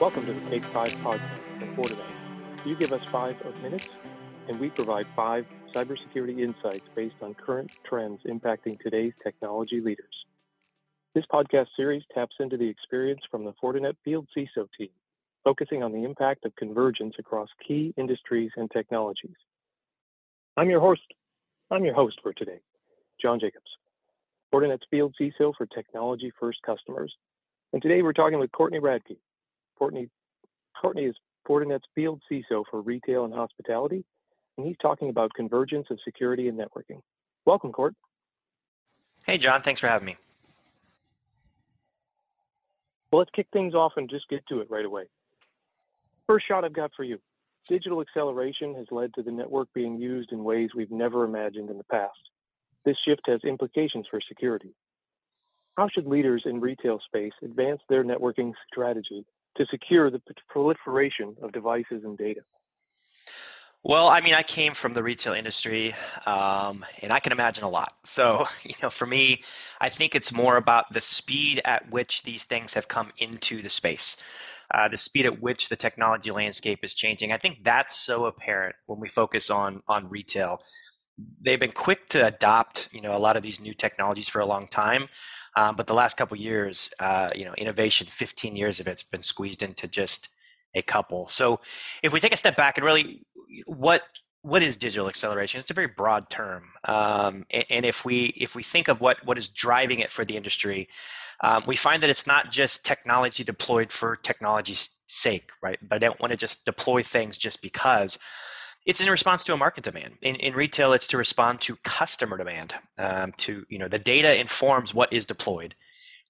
Welcome to the Take Five podcast from Fortinet. You give us five minutes, and we provide five cybersecurity insights based on current trends impacting today's technology leaders. This podcast series taps into the experience from the Fortinet Field CISO team, focusing on the impact of convergence across key industries and technologies. I'm your host. I'm your host for today, John Jacobs, Fortinet's Field CISO for Technology First Customers. And today we're talking with Courtney Radke, Courtney, Courtney is Fortinet's field CISO for retail and hospitality, and he's talking about convergence of security and networking. Welcome, Court. Hey, John. Thanks for having me. Well, let's kick things off and just get to it right away. First shot I've got for you. Digital acceleration has led to the network being used in ways we've never imagined in the past. This shift has implications for security. How should leaders in retail space advance their networking strategy to secure the proliferation of devices and data? Well, I mean, I came from the retail industry, um, and I can imagine a lot. So, you know, for me, I think it's more about the speed at which these things have come into the space, uh, the speed at which the technology landscape is changing. I think that's so apparent when we focus on on retail. They've been quick to adopt, you know, a lot of these new technologies for a long time, um, but the last couple years, uh, you know, innovation, 15 years of it's been squeezed into just a couple. So if we take a step back and really, what what is digital acceleration? It's a very broad term, um, and, and, if we if we think of what what is driving it for the industry, um, we find that it's not just technology deployed for technology's sake, right? But I don't want to just deploy things just because it's in response to a market demand. In, in retail, it's to respond to customer demand. Um, to you know, the data informs what is deployed,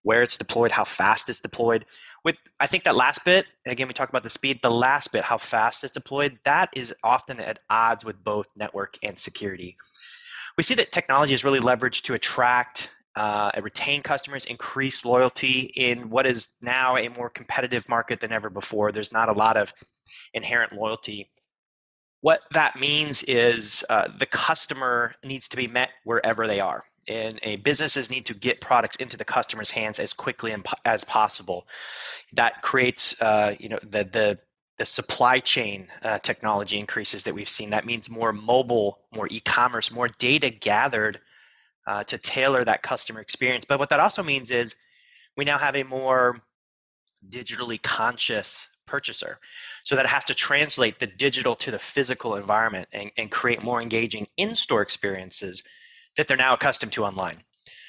where it's deployed, how fast it's deployed. With I think that last bit, again, we talk about the speed. The last bit, how fast it's deployed, that is often at odds with both network and security. We see that technology is really leveraged to attract uh, retain customers, increase loyalty in what is now a more competitive market than ever before. There's not a lot of inherent loyalty what that means is uh, the customer needs to be met wherever they are. And businesses need to get products into the customer's hands as quickly as possible. That creates, uh, you know, the the the supply chain uh, technology increases that we've seen. That means more mobile, more e-commerce, more data gathered uh, to tailor that customer experience. But what that also means is we now have a more digitally conscious purchaser. So that has to translate the digital to the physical environment and, and create more engaging in-store experiences that they're now accustomed to online.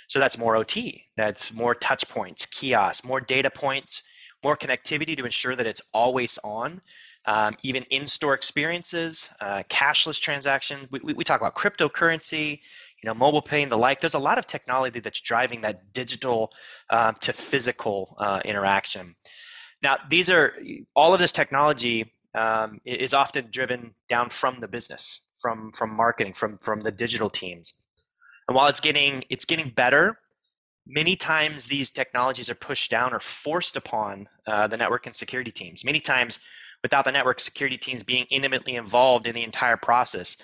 So that's more OT, that's more touch points, kiosks, more data points, more connectivity to ensure that it's always on. Um, even in-store experiences, uh, cashless transactions. We, we, we, talk about cryptocurrency, you know, mobile pay and the like. There's a lot of technology that's driving that digital uh, to physical uh, interaction. Now, these are all of this technology um, is often driven down from the business, from from marketing, from from the digital teams. And while it's getting it's getting better, many times these technologies are pushed down or forced upon uh, the network and security teams. Many times, without the network security teams being intimately involved in the entire process.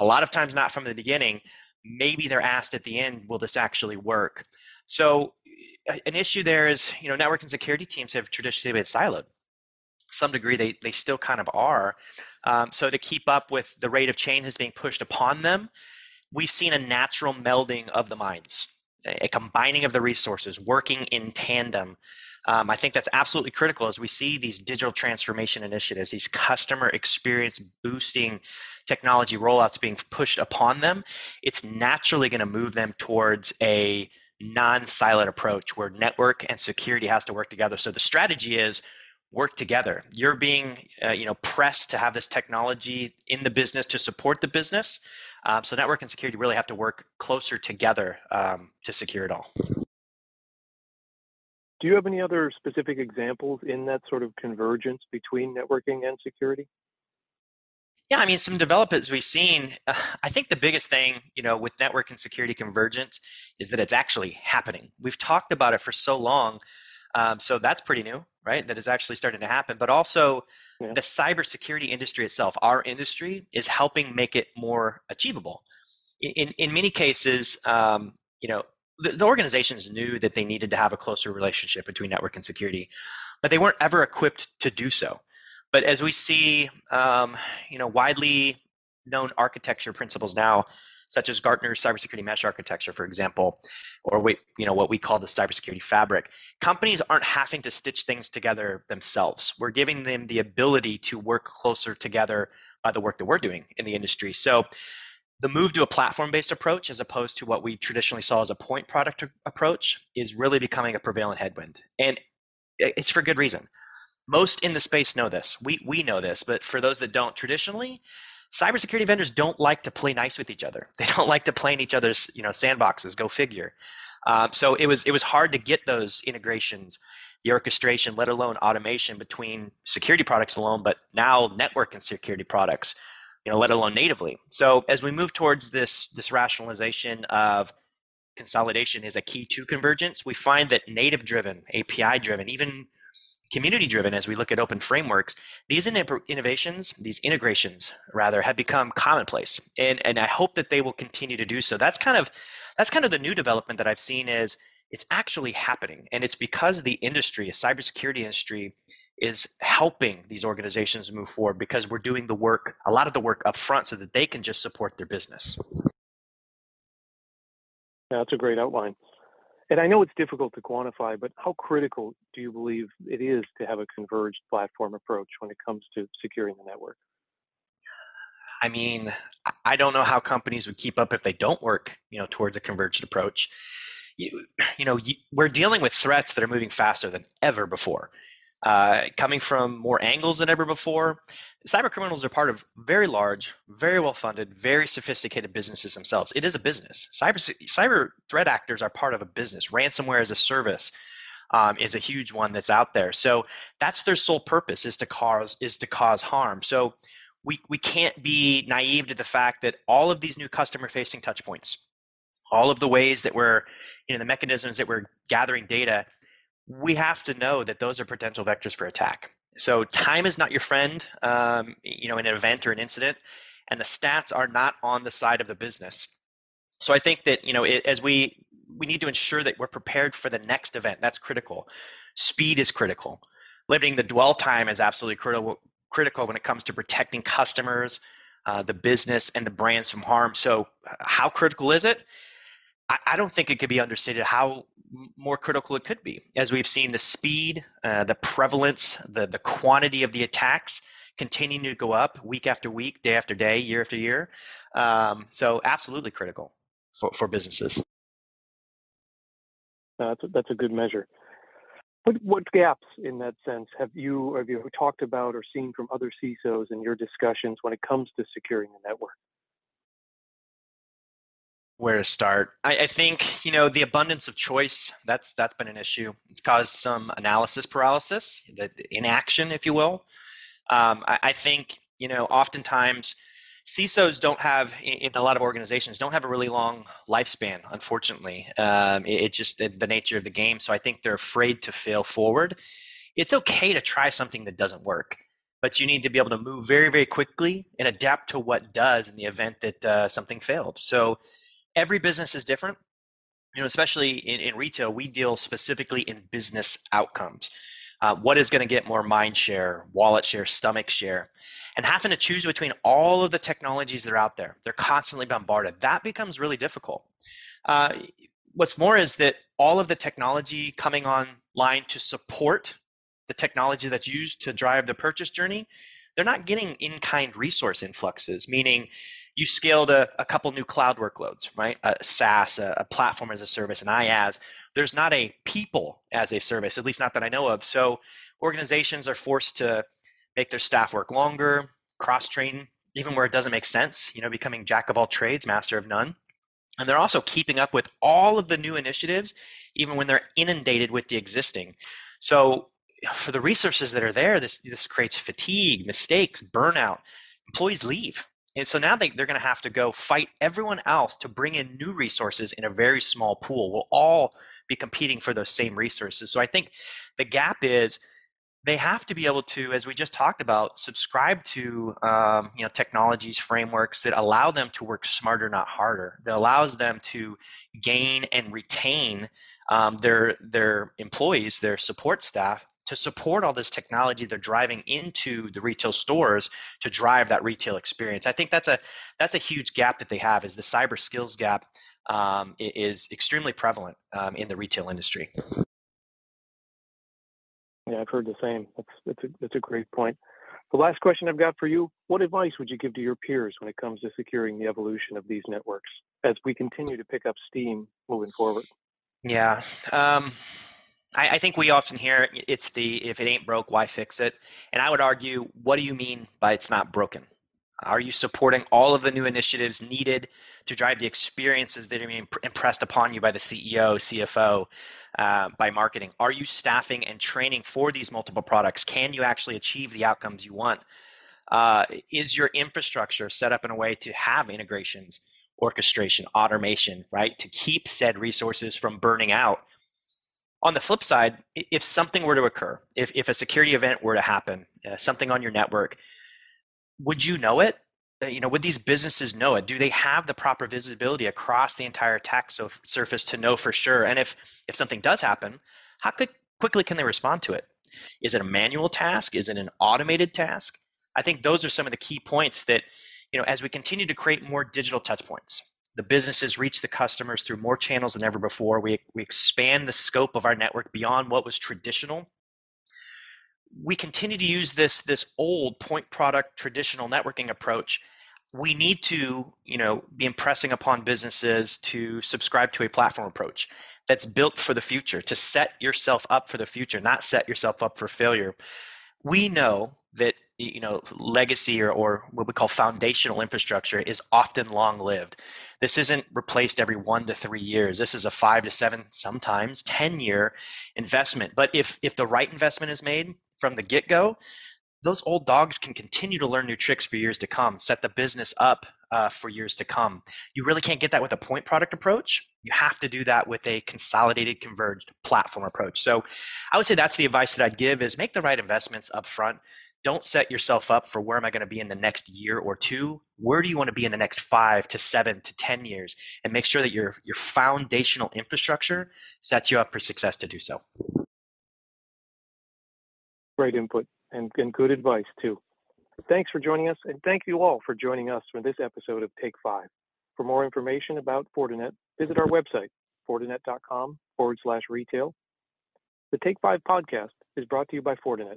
A lot of times, not from the beginning. Maybe they're asked at the end, "Will this actually work?" So an issue there is, you know, network and security teams have traditionally been siloed. Some degree, they they still kind of are. Um, so to keep up with the rate of change that's being pushed upon them, we've seen a natural melding of the minds, a combining of the resources, working in tandem. Um, I think that's absolutely critical as we see these digital transformation initiatives, these customer experience boosting technology rollouts being pushed upon them. It's naturally going to move them towards a non-siloed approach where network and security has to work together. So the strategy is work together. You're being, uh, you know, pressed to have this technology in the business to support the business. Um, so network and security really have to work closer together um, to secure it all. Do you have any other specific examples in that sort of convergence between networking and security? Yeah, I mean, some developments we've seen. Uh, I think the biggest thing, you know, with network and security convergence is that it's actually happening. We've talked about it for so long, um, so that's pretty new, right? That is actually starting to happen. But also, yeah. the cybersecurity industry itself, our industry, is helping make it more achievable. In in many cases, um, you know, the, the organizations knew that they needed to have a closer relationship between network and security. but they weren't ever equipped to do so. But as we see, um, you know, widely known architecture principles now, such as Gartner's cybersecurity mesh architecture, for example, or we, you know, what we call the cybersecurity fabric. Companies aren't having to stitch things together themselves. We're giving them the ability to work closer together by the work that we're doing in the industry. So the move to a platform-based approach as opposed to what we traditionally saw as a point product approach is really becoming a prevalent headwind. And it's for good reason. Most in the space know this. We we know this, but for those that don't, traditionally, cybersecurity vendors don't like to play nice with each other. They don't like to play in each other's you know sandboxes. Go figure. Um, so it was it was hard to get those integrations, the orchestration, let alone automation between security products alone, but now network and security products, you know, let alone natively. So as we move towards this this rationalization of consolidation is a key to convergence, we find that native driven, API driven, even community driven as we look at open frameworks these innovations these integrations rather have become commonplace. And and i hope that they will continue to do so. That's kind of that's kind of the new development that i've seen is it's actually happening. And it's because the industry a cybersecurity industry is helping these organizations move forward because we're doing the work a lot of the work up front so that they can just support their business. That's a great outline and I know it's difficult to quantify, but how critical do you believe it is to have a converged platform approach when it comes to securing the network? I mean, I don't know how companies would keep up if they don't work, you know, towards a converged approach. You, you know, you, we're dealing with threats that are moving faster than ever before uh, coming from more angles than ever before. Cyber criminals are part of very large, very well funded, very sophisticated businesses themselves. It is a business. Cyber, cyber threat actors are part of a business. Ransomware as a service um, is a huge one that's out there. So that's their sole purpose is to cause is to cause harm. So we, we can't be naive to the fact that all of these new customer facing touch points, all of the ways that we're, you know, the mechanisms that we're gathering data we have to know that those are potential vectors for attack. So time is not your friend, um, you know, in an event or an incident, and the stats are not on the side of the business. So I think that you know, it, as we we need to ensure that we're prepared for the next event. That's critical. Speed is critical. Limiting the dwell time is absolutely critical critical when it comes to protecting customers, uh, the business, and the brands from harm. So, how critical is it? I, I don't think it could be understated how more critical it could be, as we've seen the speed, uh, the prevalence, the the quantity of the attacks continuing to go up week after week, day after day, year after year. Um, so absolutely critical for, for businesses. Uh, that's, a, that's a good measure. What, what gaps in that sense have you have you talked about or seen from other CISOs in your discussions when it comes to securing the network? Where to start. I, I, think you know the abundance of choice. That's that's been an issue. It's caused some analysis paralysis, the inaction, if you will. Um, I, I, think you know oftentimes CISOs don't have in a lot of organizations don't have a really long lifespan. Unfortunately, um, it, it's just the nature of the game. So I think they're afraid to fail forward. It's okay to try something that doesn't work but you need to be able to move very very quickly and adapt to what does in the event that uh, something failed so every business is different. You know especially in, in retail we deal specifically in business outcomes. Uh, what is going to get more mind share wallet share stomach share? And having to choose between all of the technologies that are out there they're constantly bombarded. That becomes really difficult. Uh, what's more is that all of the technology coming online to support the technology that's used to drive the purchase journey they're not getting in-kind resource influxes meaning you scaled a, a couple new cloud workloads, right? A SaaS, a, a platform as a service, an IaaS. There's not a people as a service, at least not that I know of. So organizations are forced to make their staff work longer, cross train, even where it doesn't make sense, you know, becoming jack of all trades, master of none. And they're also keeping up with all of the new initiatives, even when they're inundated with the existing. So for the resources that are there, this this creates fatigue, mistakes, burnout. Employees leave. And so now they, they're going to have to go fight everyone else to bring in new resources in a very small pool. We'll all be competing for those same resources. So I think the gap is they have to be able to, as we just talked about, subscribe to um, you know technologies, frameworks that allow them to work smarter, not harder. That allows them to gain and retain um, their their employees, their support staff, to support all this technology they're driving into the retail stores to drive that retail experience. I think that's a that's a huge gap that they have is the cyber skills gap um, is extremely prevalent um, in the retail industry. Yeah, I've heard the same. That's that's a that's a great point. The last question I've got for you: What advice would you give to your peers when it comes to securing the evolution of these networks as we continue to pick up steam moving forward? Yeah, um, I, I think we often hear it's the if it ain't broke, why fix it? And I would argue, what do you mean by it's not broken? Are you supporting all of the new initiatives needed to drive the experiences that are being impressed upon you by the CEO, CFO, uh, by marketing? Are you staffing and training for these multiple products? Can you actually achieve the outcomes you want? Uh, is your infrastructure set up in a way to have integrations, orchestration, automation, right, to keep said resources from burning out? On the flip side, if something were to occur, if, if a security event were to happen, uh, something on your network, would you know it? Uh, you know, would these businesses know it? Do they have the proper visibility across the entire attack so- surface to know for sure? And if if something does happen, how quick, quickly can they respond to it? Is it a manual task? Is it an automated task? I think those are some of the key points that, you know, as we continue to create more digital touch points, the businesses reach the customers through more channels than ever before. We, we expand the scope of our network beyond what was traditional. We continue to use this this old point product traditional networking approach. We need to you know be impressing upon businesses to subscribe to a platform approach that's built for the future to set yourself up for the future not set yourself up for failure. We know that you know legacy or, or what we call foundational infrastructure is often long lived this isn't replaced every one to three years this is a five to seven sometimes ten year investment but if if the right investment is made from the get go, those old dogs can continue to learn new tricks for years to come, set the business up uh, for years to come. You really can't get that with a point product approach. You have to do that with a consolidated, converged platform approach. So I would say that's the advice that I'd give is make the right investments up front. Don't set yourself up for where am I going to be in the next year or two? Where do you want to be in the next five to seven to 10 years? And make sure that your, your foundational infrastructure sets you up for success to do so great input and, and good advice too. Thanks for joining us, and thank you all for joining us for this episode of Take Five. For more information about Fortinet, visit our website, fortinet.com forward slash retail. The Take Five podcast is brought to you by Fortinet,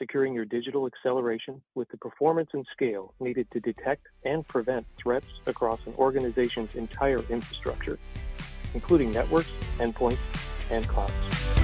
securing your digital acceleration with the performance and scale needed to detect and prevent threats across an organization's entire infrastructure, including networks, endpoints, and clouds.